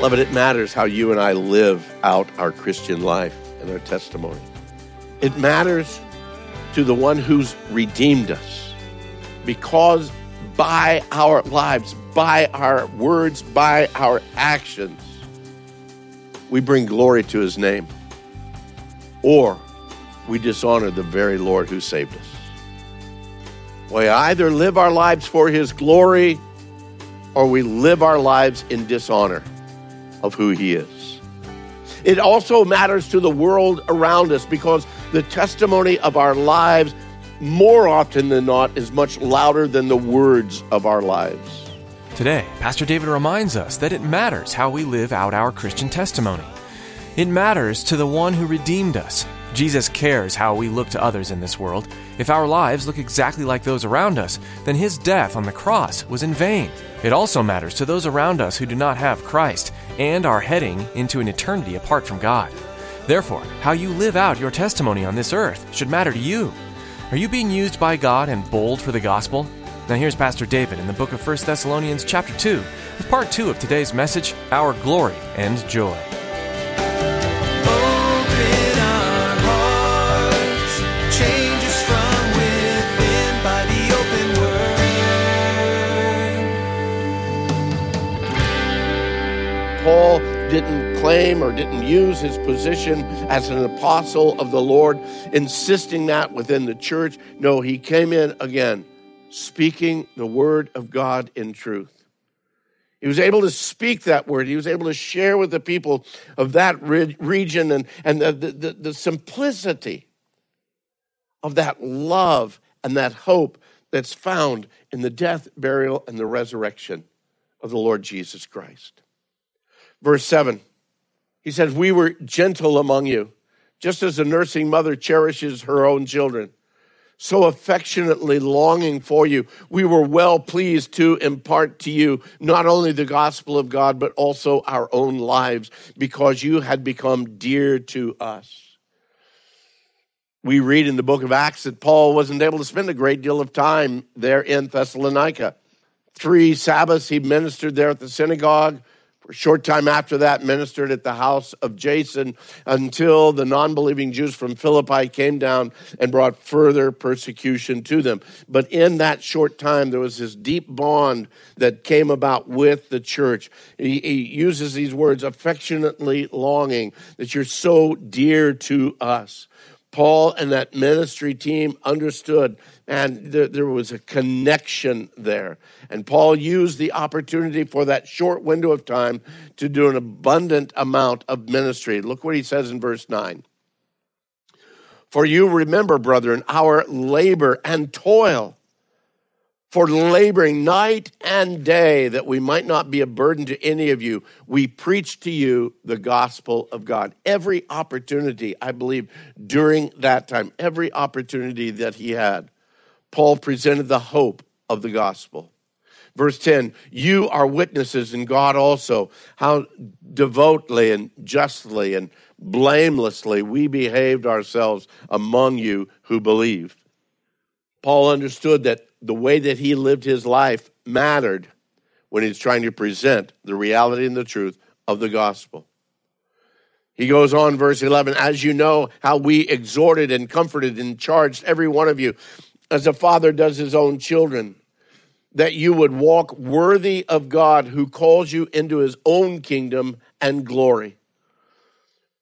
word. Beloved, it matters how you and I live out our Christian life and our testimony. It matters to the one who's redeemed us because by our lives, by our words, by our actions, we bring glory to his name or we dishonor the very Lord who saved us. We either live our lives for his glory or we live our lives in dishonor of who he is. It also matters to the world around us because the testimony of our lives, more often than not, is much louder than the words of our lives. Today, Pastor David reminds us that it matters how we live out our Christian testimony. It matters to the one who redeemed us. Jesus cares how we look to others in this world. If our lives look exactly like those around us, then his death on the cross was in vain. It also matters to those around us who do not have Christ and are heading into an eternity apart from God. Therefore, how you live out your testimony on this earth should matter to you. Are you being used by God and bold for the gospel? Now here's Pastor David in the book of 1 Thessalonians chapter 2 with part 2 of today's message, Our Glory and Joy. Paul didn't claim or didn't use his position as an apostle of the Lord, insisting that within the church. No, he came in again, speaking the word of God in truth. He was able to speak that word. He was able to share with the people of that region and, and the, the, the simplicity of that love and that hope that's found in the death, burial, and the resurrection of the Lord Jesus Christ. Verse 7, he says, We were gentle among you, just as a nursing mother cherishes her own children so affectionately longing for you. We were well pleased to impart to you not only the gospel of God, but also our own lives because you had become dear to us. We read in the book of Acts that Paul wasn't able to spend a great deal of time there in Thessalonica. Three Sabbaths he ministered there at the synagogue. For a short time after that, ministered at the house of Jason until the non believing Jews from Philippi came down and brought further persecution to them. But in that short time, there was this deep bond that came about with the church. He, he uses these words affectionately longing that you're so dear to us. Paul and that ministry team understood, and there, there, was a connection there. And Paul used the opportunity for that short window of time to do an abundant amount of ministry. Look what he says in verse 9. For you remember, brethren, our labor and toil for laboring night and day that we might not be a burden to any of you. We preach to you the gospel of God. Every opportunity, I believe, during that time, every opportunity that he had, Paul presented the hope of the gospel. Verse 10 You are witnesses, and God also, how devoutly and justly and blamelessly we behaved ourselves among you who believed. Paul understood that the way that he lived his life mattered when he's trying to present the reality and the truth of the gospel. He goes on, verse 11, as you know how we exhorted and comforted and charged every one of you, as a father does his own children, that you would walk worthy of God who calls you into his own kingdom and glory.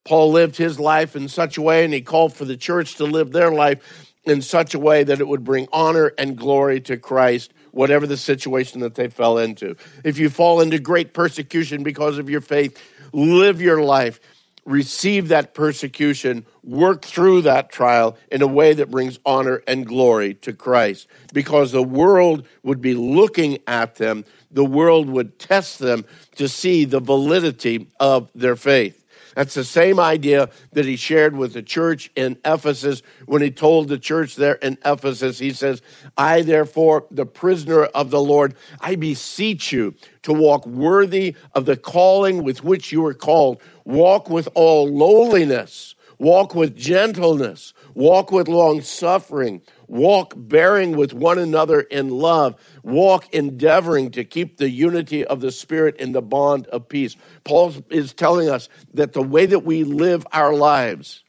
Paul lived his life in such a way, and he called for the church to live their life in such a way that it would bring honor and glory to Christ, whatever the situation that they fell into. If you fall into great persecution because of your faith, live your life receive that persecution, work through that trial in a way that brings honor and glory to Christ. Because the world would be looking at them, the world would test them to see the validity of their faith. That's the same idea that he shared with the church in Ephesus when he told the church there in Ephesus, he says, I therefore, the prisoner of the Lord, I beseech you to walk worthy of the calling with which you are called. Walk with all lowliness, walk with gentleness, walk with long suffering. Walk bearing with one another in love, walk endeavoring to keep the unity of the Spirit in the bond of peace. Paul is telling us that the way that we live our lives,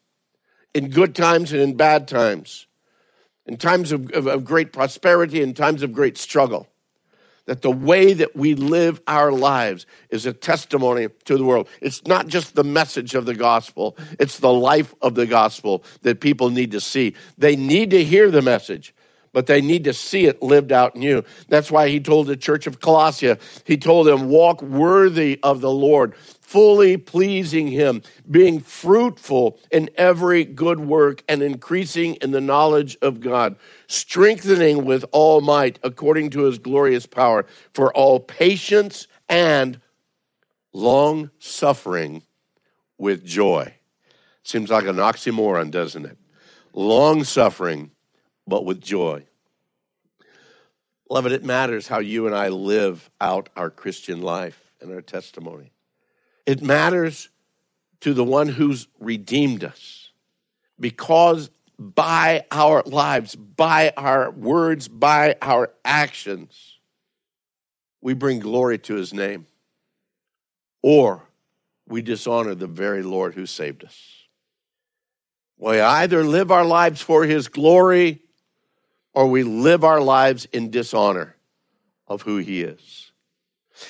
in good times and in bad times, in times of, of, of great prosperity and times of great struggle, that the way that we live our lives is a testimony to the world. It's not just the message of the gospel, it's the life of the gospel that people need to see. They need to hear the message, but they need to see it lived out in you. That's why he told the church of Colossia, he told them, walk worthy of the Lord, fully pleasing him, being fruitful in every good work and increasing in the knowledge of God, strengthening with all might according to his glorious power for all patience and long suffering with joy. Seems like an oxymoron, doesn't it? Long suffering, but with joy. Beloved, it it matters how you and I live out our Christian life and our testimony. It matters to the one who's redeemed us because by our lives, by our words, by our actions, we bring glory to his name or we dishonor the very Lord who saved us. We either live our lives for his glory or we live our lives in dishonor of who he is.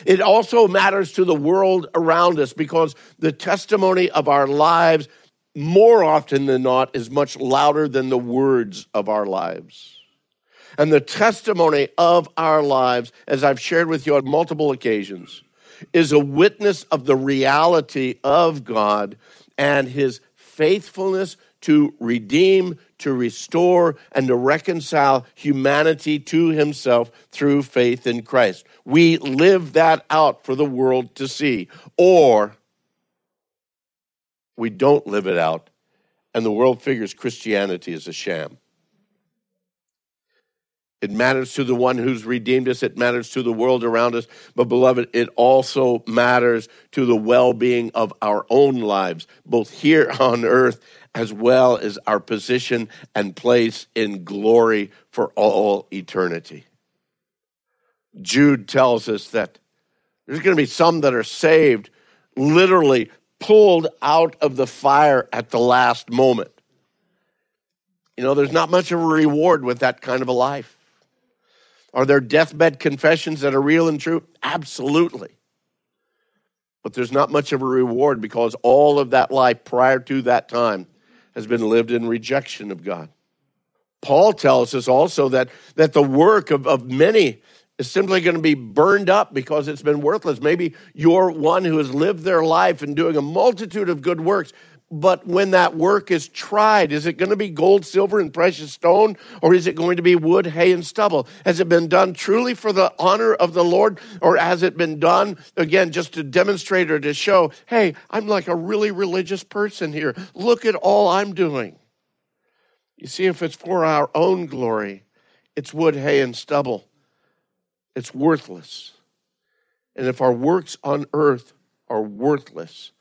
It also matters to the world around us because the testimony of our lives, more often than not, is much louder than the words of our lives. And the testimony of our lives, as I've shared with you on multiple occasions, is a witness of the reality of God and his faithfulness to redeem, to restore, and to reconcile humanity to himself through faith in Christ. We live that out for the world to see. Or we don't live it out, and the world figures Christianity is a sham. It matters to the one who's redeemed us. It matters to the world around us. But, beloved, it also matters to the well being of our own lives, both here on earth as well as our position and place in glory for all eternity. Jude tells us that there's going to be some that are saved, literally pulled out of the fire at the last moment. You know, there's not much of a reward with that kind of a life. Are there deathbed confessions that are real and true? Absolutely. But there's not much of a reward because all of that life prior to that time has been lived in rejection of God. Paul tells us also that, that the work of, of many is simply going to be burned up because it's been worthless. Maybe you're one who has lived their life and doing a multitude of good works, but when that work is tried, is it going to be gold, silver, and precious stone, or is it going to be wood, hay, and stubble? Has it been done truly for the honor of the Lord, or has it been done, again, just to demonstrate or to show, hey, I'm like a really religious person here. Look at all I'm doing. You see, if it's for our own glory, it's wood, hay, and stubble. It's worthless. And if our works on earth are worthless,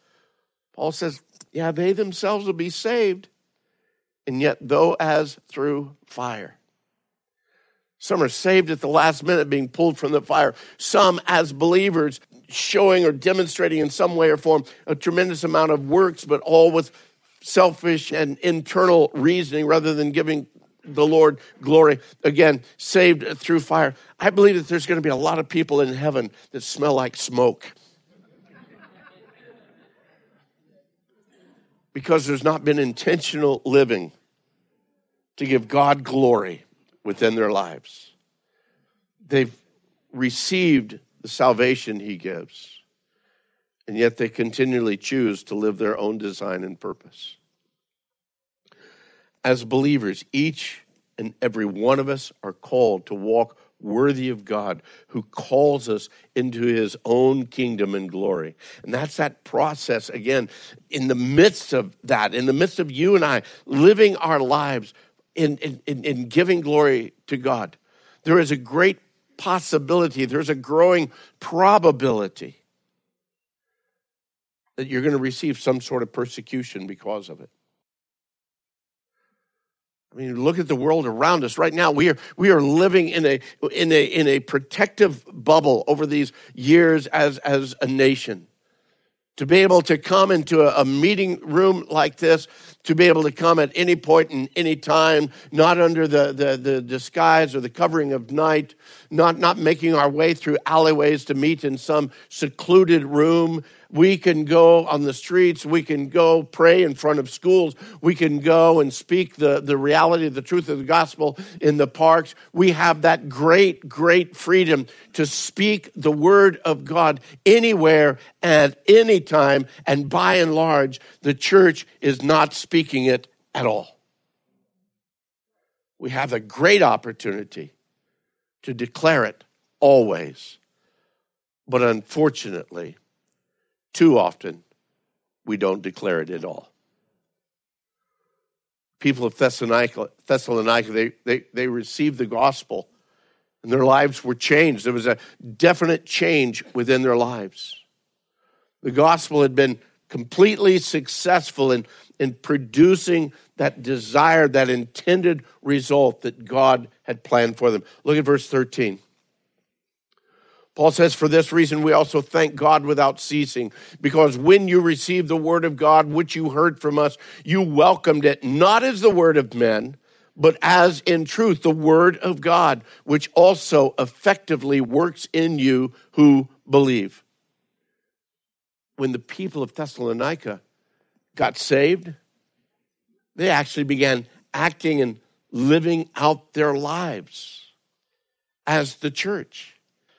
Paul says, yeah, they themselves will be saved, and yet, though as through fire. Some are saved at the last minute, being pulled from the fire. Some, as believers, showing or demonstrating in some way or form a tremendous amount of works, but all with selfish and internal reasoning rather than giving the Lord glory. Again, saved through fire. I believe that there's going to be a lot of people in heaven that smell like smoke. because there's not been intentional living to give God glory within their lives. They've received the salvation He gives, and yet they continually choose to live their own design and purpose. As believers, each and every one of us are called to walk worthy of God who calls us into his own kingdom and glory. And that's that process again, in the midst of that, in the midst of you and I living our lives in, in, in giving glory to God, there is a great possibility, there's a growing probability that you're going to receive some sort of persecution because of it. I mean, look at the world around us right now. We are we are living in a in a in a protective bubble over these years as as a nation. To be able to come into a, a meeting room like this, to be able to come at any point in any time, not under the, the, the disguise or the covering of night, not, not making our way through alleyways to meet in some secluded room, we can go on the streets. We can go pray in front of schools. We can go and speak the, the reality, the truth of the gospel in the parks. We have that great, great freedom to speak the word of God anywhere at any time. And by and large, the church is not speaking it at all. We have a great opportunity to declare it always. But unfortunately, too often, we don't declare it at all. People of Thessalonica, Thessalonica they, they, they received the gospel and their lives were changed. There was a definite change within their lives. The gospel had been completely successful in, in producing that desire, that intended result that God had planned for them. Look at verse 13. Paul says, For this reason, we also thank God without ceasing, because when you received the word of God, which you heard from us, you welcomed it not as the word of men, but as in truth the word of God, which also effectively works in you who believe. When the people of Thessalonica got saved, they actually began acting and living out their lives as the church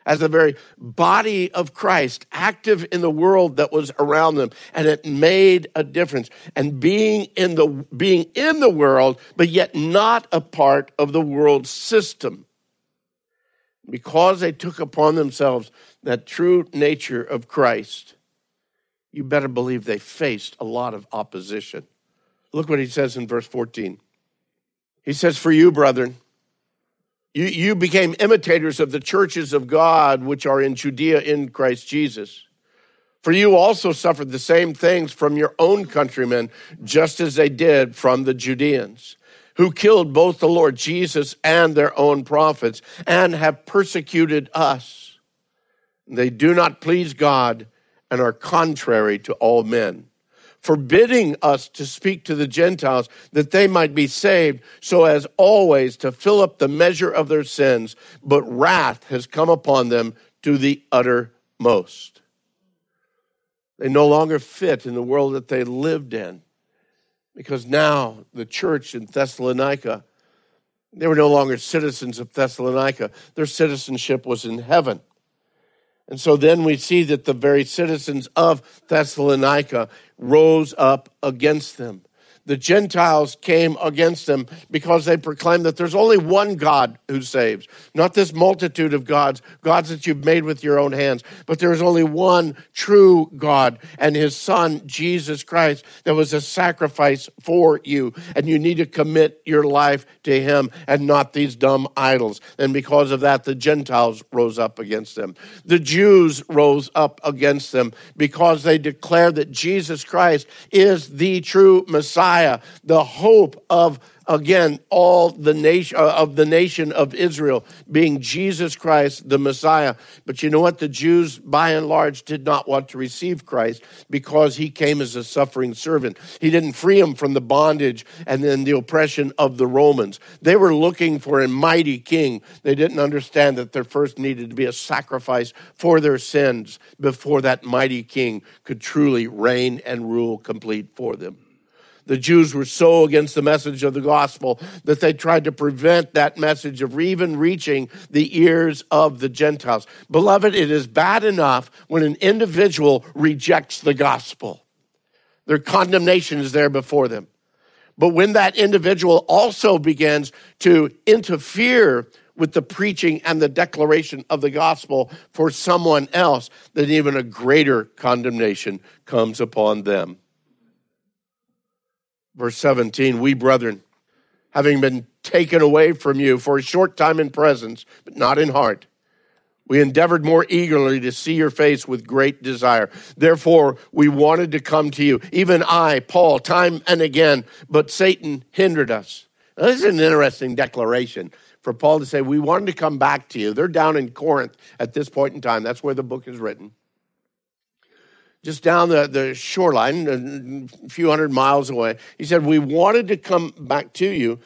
as the very body of Christ, active in the world that was around them, and it made a difference. And being in the being in the world, but yet not a part of the world system. Because they took upon themselves that true nature of Christ, you better believe they faced a lot of opposition. Look what he says in verse 14. He says, For you, brethren, you, you became imitators of the churches of God which are in Judea in Christ Jesus. For you also suffered the same things from your own countrymen, just as they did from the Judeans, who killed both the Lord Jesus and their own prophets, and have persecuted us. They do not please God and are contrary to all men forbidding us to speak to the Gentiles that they might be saved, so as always to fill up the measure of their sins. But wrath has come upon them to the uttermost. They no longer fit in the world that they lived in because now the church in Thessalonica, they were no longer citizens of Thessalonica. Their citizenship was in heaven. And so then we see that the very citizens of Thessalonica rose up against them the Gentiles came against them because they proclaimed that there's only one God who saves, not this multitude of gods, gods that you've made with your own hands, but there is only one true God and his son, Jesus Christ, that was a sacrifice for you. And you need to commit your life to him and not these dumb idols. And because of that, the Gentiles rose up against them. The Jews rose up against them because they declared that Jesus Christ is the true Messiah Messiah, the hope of again all the nation uh, of the nation of Israel being Jesus Christ the Messiah. But you know what? The Jews by and large did not want to receive Christ because he came as a suffering servant. He didn't free them from the bondage and then the oppression of the Romans. They were looking for a mighty king. They didn't understand that there first needed to be a sacrifice for their sins before that mighty king could truly reign and rule complete for them The Jews were so against the message of the gospel that they tried to prevent that message of even reaching the ears of the Gentiles. Beloved, it is bad enough when an individual rejects the gospel. Their condemnation is there before them. But when that individual also begins to interfere with the preaching and the declaration of the gospel for someone else, then even a greater condemnation comes upon them. Verse 17, we brethren, having been taken away from you for a short time in presence, but not in heart, we endeavored more eagerly to see your face with great desire. Therefore, we wanted to come to you, even I, Paul, time and again, but Satan hindered us. Now, this is an interesting declaration for Paul to say, We wanted to come back to you. They're down in Corinth at this point in time. That's where the book is written. Just down the, the shoreline, a few hundred miles away. He said, We wanted to come back to you,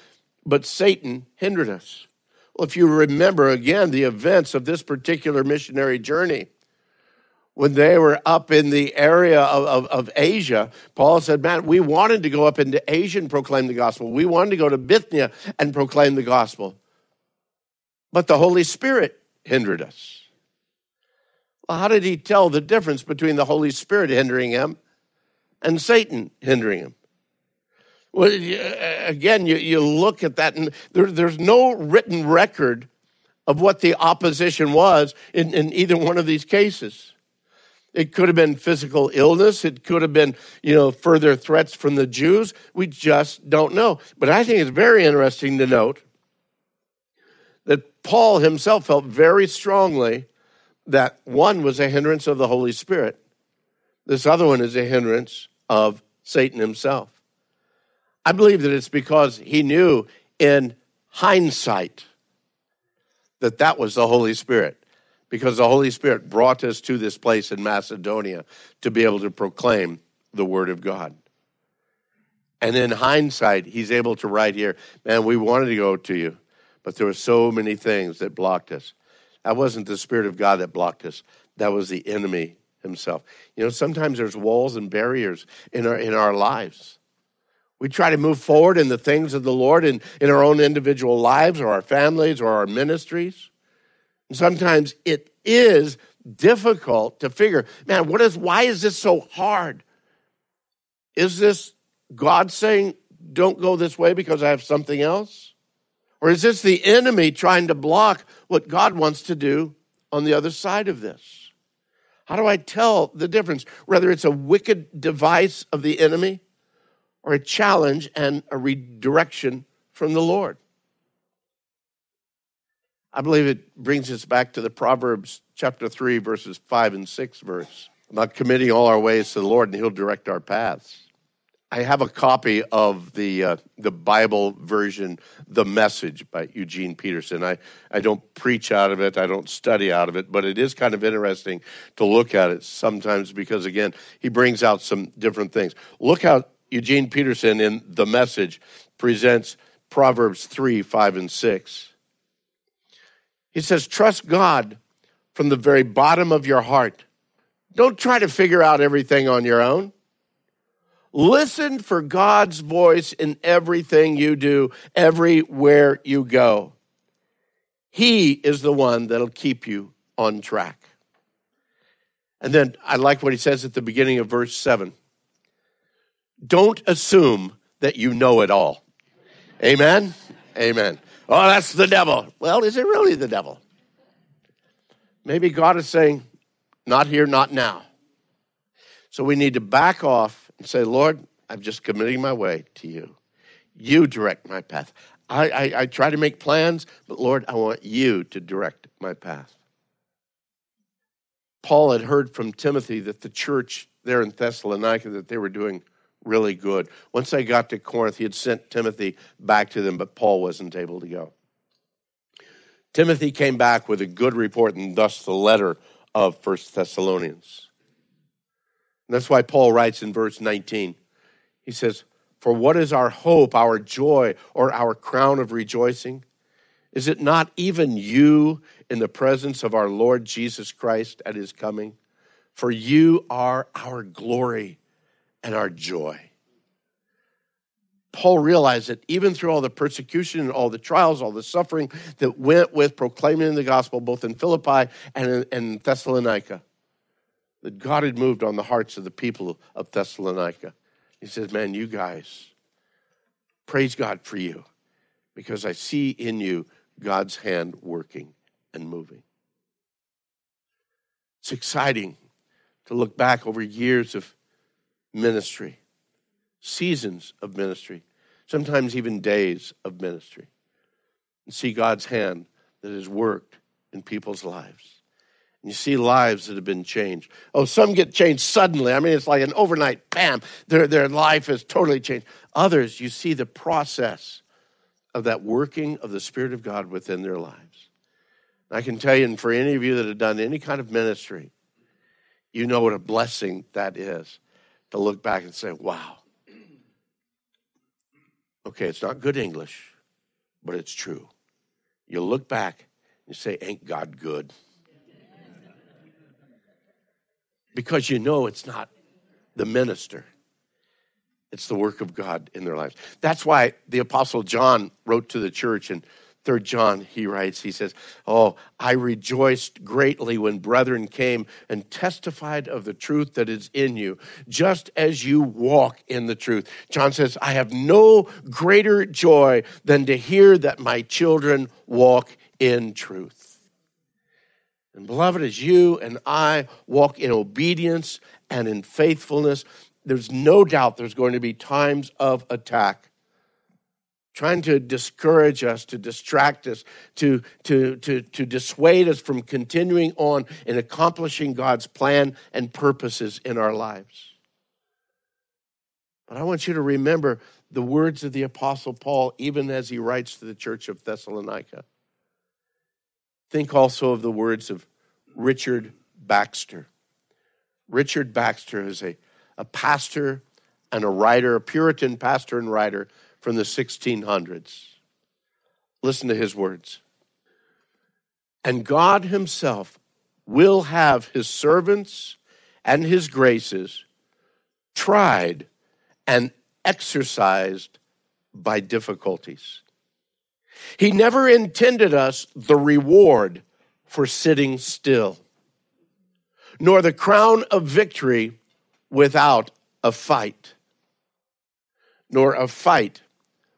but Satan hindered us. Well, if you remember again the events of this particular missionary journey, when they were up in the area of, of, of, Asia, Paul said, Man, we wanted to go up into Asia and proclaim the gospel. We wanted to go to Bithynia and proclaim the gospel. But the Holy Spirit hindered us. Well, how did he tell the difference between the Holy Spirit hindering him and Satan hindering him? Well, uh, uh, again, you, you look at that, and there, there's no written record of what the opposition was in, in either one of these cases. It could have been physical illness. It could have been, you know, further threats from the Jews. We just don't know. But I think it's very interesting to note that Paul himself felt very strongly that one was a hindrance of the Holy Spirit. This other one is a hindrance of Satan himself. I believe that it's because he knew in hindsight that that was the Holy Spirit, because the Holy Spirit brought us to this place in Macedonia to be able to proclaim the Word of God. And in hindsight, he's able to write here, man, we wanted to go to you, but there were so many things that blocked us. That wasn't the Spirit of God that blocked us, that was the enemy himself. You know, sometimes there's walls and barriers in our, in our lives. We try to move forward in the things of the Lord in, in our own individual lives or our families or our ministries. And sometimes it is difficult to figure, man, what is why is this so hard? Is this God saying, don't go this way because I have something else? Or is this the enemy trying to block what God wants to do on the other side of this? How do I tell the difference? Whether it's a wicked device of the enemy or a challenge and a redirection from the Lord. I believe it brings us back to the Proverbs chapter 3, verses 5 and 6 verse about committing all our ways to the Lord and He'll direct our paths. I have a copy of the uh, the Bible version, The Message by Eugene Peterson. I, I don't preach out of it, I don't study out of it, but it is kind of interesting to look at it sometimes because, again, he brings out some different things. Look how Eugene Peterson in The Message presents Proverbs 3, 5, and 6. He says, Trust God from the very bottom of your heart. Don't try to figure out everything on your own. Listen for God's voice in everything you do, everywhere you go. He is the one that'll keep you on track. And then I like what he says at the beginning of verse 7 don't assume that you know it all. Amen? Amen. Oh, that's the devil. Well, is it really the devil? Maybe God is saying, not here, not now. So we need to back off and say, Lord, I'm just committing my way to you. You direct my path. I, I, I try to make plans, but Lord, I want you to direct my path. Paul had heard from Timothy that the church there in Thessalonica that they were doing really good. Once they got to Corinth, he had sent Timothy back to them, but Paul wasn't able to go. Timothy came back with a good report, and thus the letter of First Thessalonians. That's why Paul writes in verse 19. He says, For what is our hope, our joy, or our crown of rejoicing? Is it not even you in the presence of our Lord Jesus Christ at his coming? For you are our glory and our joy. Paul realized that even through all the persecution and all the trials, all the suffering that went with proclaiming the gospel, both in Philippi and in Thessalonica, that God had moved on the hearts of the people of Thessalonica. He says, Man, you guys, praise God for you because I see in you God's hand working and moving. It's exciting to look back over years of ministry, seasons of ministry, sometimes even days of ministry, and see God's hand that has worked in people's lives. And you see lives that have been changed. Oh, some get changed suddenly. I mean, it's like an overnight, bam, their, their life is totally changed. Others, you see the process of that working of the Spirit of God within their lives. I can tell you, and for any of you that have done any kind of ministry, you know what a blessing that is to look back and say, wow. Okay, it's not good English, but it's true. You look back and say, Ain't God good? Because you know it's not the minister, it's the work of God in their lives. That's why the Apostle John wrote to the church in Third John, he writes, he says, Oh, I rejoiced greatly when brethren came and testified of the truth that is in you, just as you walk in the truth. John says, I have no greater joy than to hear that my children walk in truth. And beloved, as you and I walk in obedience and in faithfulness, there's no doubt there's going to be times of attack trying to discourage us, to distract us, to, to, to, to dissuade us from continuing on in accomplishing God's plan and purposes in our lives. But I want you to remember the words of the Apostle Paul, even as he writes to the church of Thessalonica. Think also of the words of Richard Baxter. Richard Baxter is a, a pastor and a writer, a Puritan pastor and writer from the 1600s. Listen to his words. And God Himself will have His servants and His graces tried and exercised by difficulties. He never intended us the reward for sitting still, nor the crown of victory without a fight, nor a fight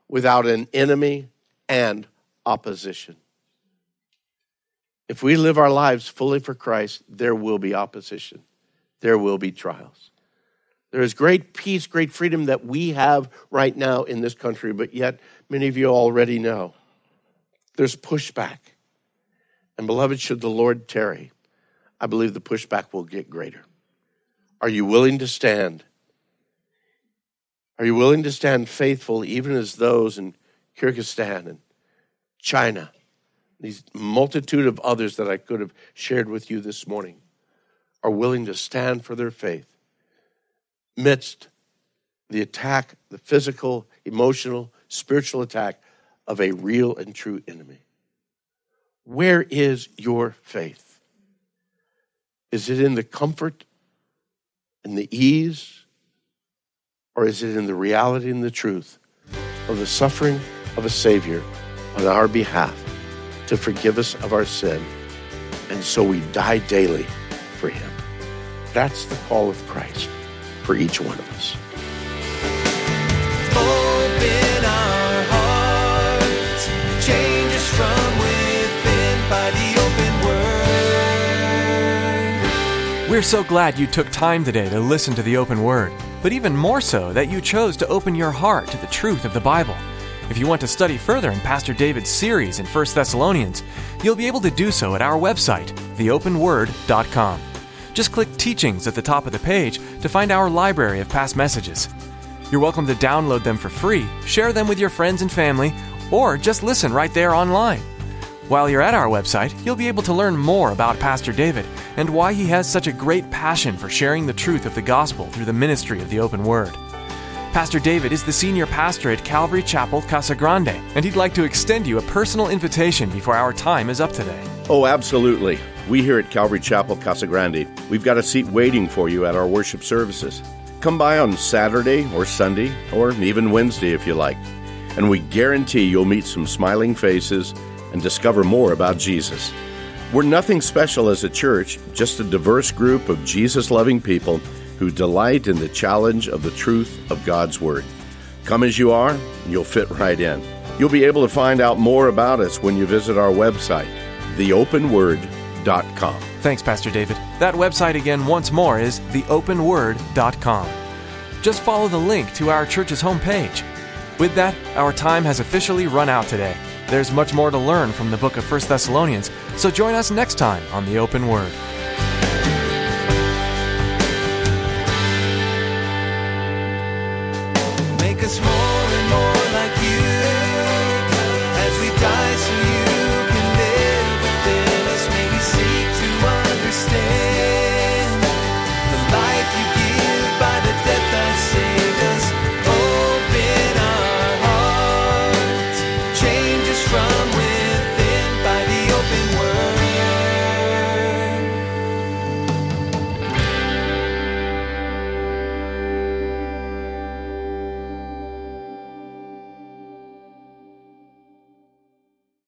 without an enemy and opposition. If we live our lives fully for Christ, there will be opposition, there will be trials. There is great peace, great freedom that we have right now in this country, but yet many of you already know there's pushback. And beloved, should the Lord tarry, I believe the pushback will get greater. Are you willing to stand are you willing to stand faithful even as those in Kyrgyzstan and China, these multitude of others that I could have shared with you this morning, are willing to stand for their faith amidst the attack, the physical, emotional, spiritual attack of a real and true enemy? Where is your faith? Is it in the comfort and the ease or is it in the reality and the truth of the suffering of a Savior on our behalf to forgive us of our sin? And so we die daily for Him. That's the call of Christ for each one of us. We're so glad you took time today to listen to the open word but even more so that you chose to open your heart to the truth of the Bible. If you want to study further in Pastor David's series in 1 Thessalonians, you'll be able to do so at our website, theopenword.com. Just click Teachings at the top of the page to find our library of past messages. You're welcome to download them for free, share them with your friends and family, or just listen right there online. While you're at our website, you'll be able to learn more about Pastor David and why he has such a great passion for sharing the truth of the gospel through the ministry of the open word. Pastor David is the senior pastor at Calvary Chapel, Casa Grande, and he'd like to extend you a personal invitation before our time is up today. Oh, absolutely. We here at Calvary Chapel, Casa Grande, we've got a seat waiting for you at our worship services. Come by on Saturday or Sunday, or even Wednesday if you like, and we guarantee you'll meet some smiling faces and discover more about Jesus. We're nothing special as a church, just a diverse group of Jesus loving people who delight in the challenge of the truth of God's Word. Come as you are, you'll fit right in. You'll be able to find out more about us when you visit our website, theopenword.com. Thanks, Pastor David. That website again, once more, is theopenword.com. Just follow the link to our church's homepage. With that, our time has officially run out today. There's much more to learn from the book of 1 Thessalonians, so join us next time on The Open Word.